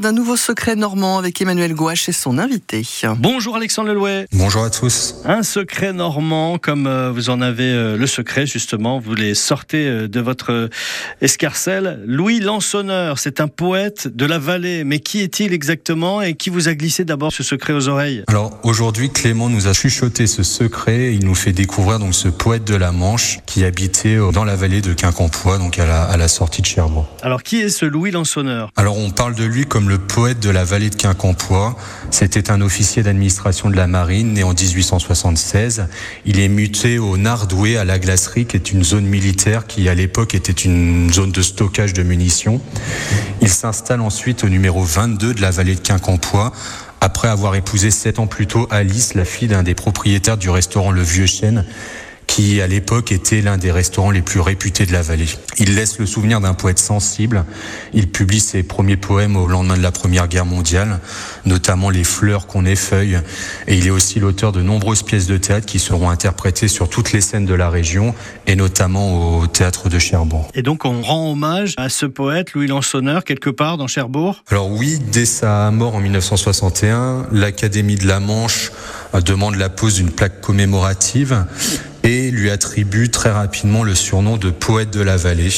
d'un nouveau secret normand avec Emmanuel Gouache et son invité. Bonjour Alexandre Lelouet. Bonjour à tous. Un secret normand, comme euh, vous en avez euh, le secret justement, vous les sortez euh, de votre escarcelle. Louis Lansonneur, c'est un poète de la vallée, mais qui est-il exactement et qui vous a glissé d'abord ce secret aux oreilles? Alors aujourd'hui, Clément nous a chuchoté ce secret. Il nous fait découvrir donc ce poète de la Manche qui habitait dans la vallée de Quincampoix, donc à la, à la sortie de Cherbourg. Alors qui est ce Louis Lansonneur? Alors on parle de lui comme le poète de la vallée de Quincampoix. C'était un officier d'administration de la marine né en 1876. Il est muté au Nardoué à la glacerie, qui est une zone militaire qui à l'époque était une zone de stockage de munitions. Il s'installe ensuite au numéro 22 de la vallée de Quincampoix après avoir épousé sept ans plus tôt Alice, la fille d'un des propriétaires du restaurant Le Vieux Chêne, qui à l'époque était l'un des restaurants les plus réputés de la vallée. Il laisse le souvenir d'un poète sensible. Il publie ses premiers poèmes au lendemain de la Première Guerre mondiale, notamment Les fleurs qu'on effeuille. Et il est aussi l'auteur de nombreuses pièces de théâtre qui seront interprétées sur toutes les scènes de la région et notamment au théâtre de Cherbourg. Et donc on rend hommage à ce poète, Louis Lansonneur, quelque part dans Cherbourg? Alors oui, dès sa mort en 1961, l'Académie de la Manche demande la pose d'une plaque commémorative et lui attribue très rapidement le surnom de poète de la vallée.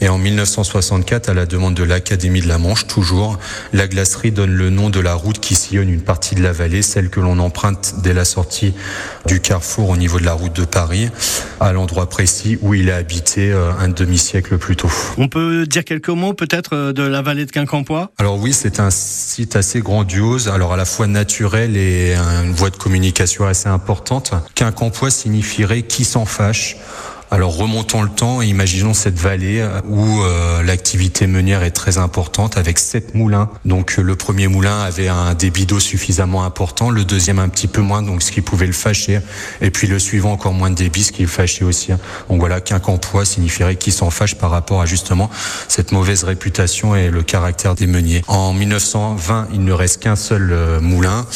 Et en 1964, à la demande de l'Académie de la Manche, toujours, la glacerie donne le nom de la route qui sillonne une partie de la vallée, celle que l'on emprunte dès la sortie du carrefour au niveau de la route de Paris, à l'endroit précis où il a habité euh, un demi-siècle plus tôt. On peut dire quelques mots peut-être euh, de la vallée de Quincampoix? Alors oui, c'est un site assez grandiose, alors à la fois naturel et une voie de communication assez importante. Quincampoix signifie qui s'en fâche. Alors remontons le temps et imaginons cette vallée euh, où euh, l'activité meunière est très importante avec sept moulins. Donc le premier moulin avait un débit d'eau suffisamment important, le deuxième un petit peu moins, donc ce qui pouvait le fâcher, et puis le suivant encore moins de débit, ce qui le fâchait aussi. Donc voilà, quincampoix signifierait qui s'en fâche par rapport à justement cette mauvaise réputation et le caractère des meuniers. En 1920, il ne reste qu'un seul euh, moulin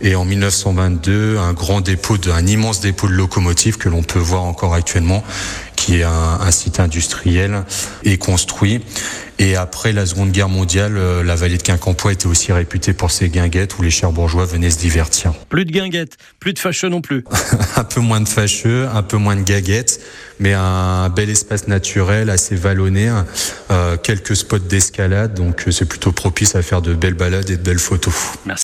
et en 1922, un grand dépôt, de, un immense dépôt de locomotives que l'on peut voir encore actuellement, qui est un, un, site industriel, est construit. Et après la Seconde Guerre mondiale, euh, la vallée de Quincampoix était aussi réputée pour ses guinguettes où les Cherbourgeois venaient se divertir. Plus de guinguettes, plus de fâcheux non plus. un peu moins de fâcheux, un peu moins de gaguettes, mais un bel espace naturel assez vallonné, euh, quelques spots d'escalade, donc euh, c'est plutôt propice à faire de belles balades et de belles photos. Merci.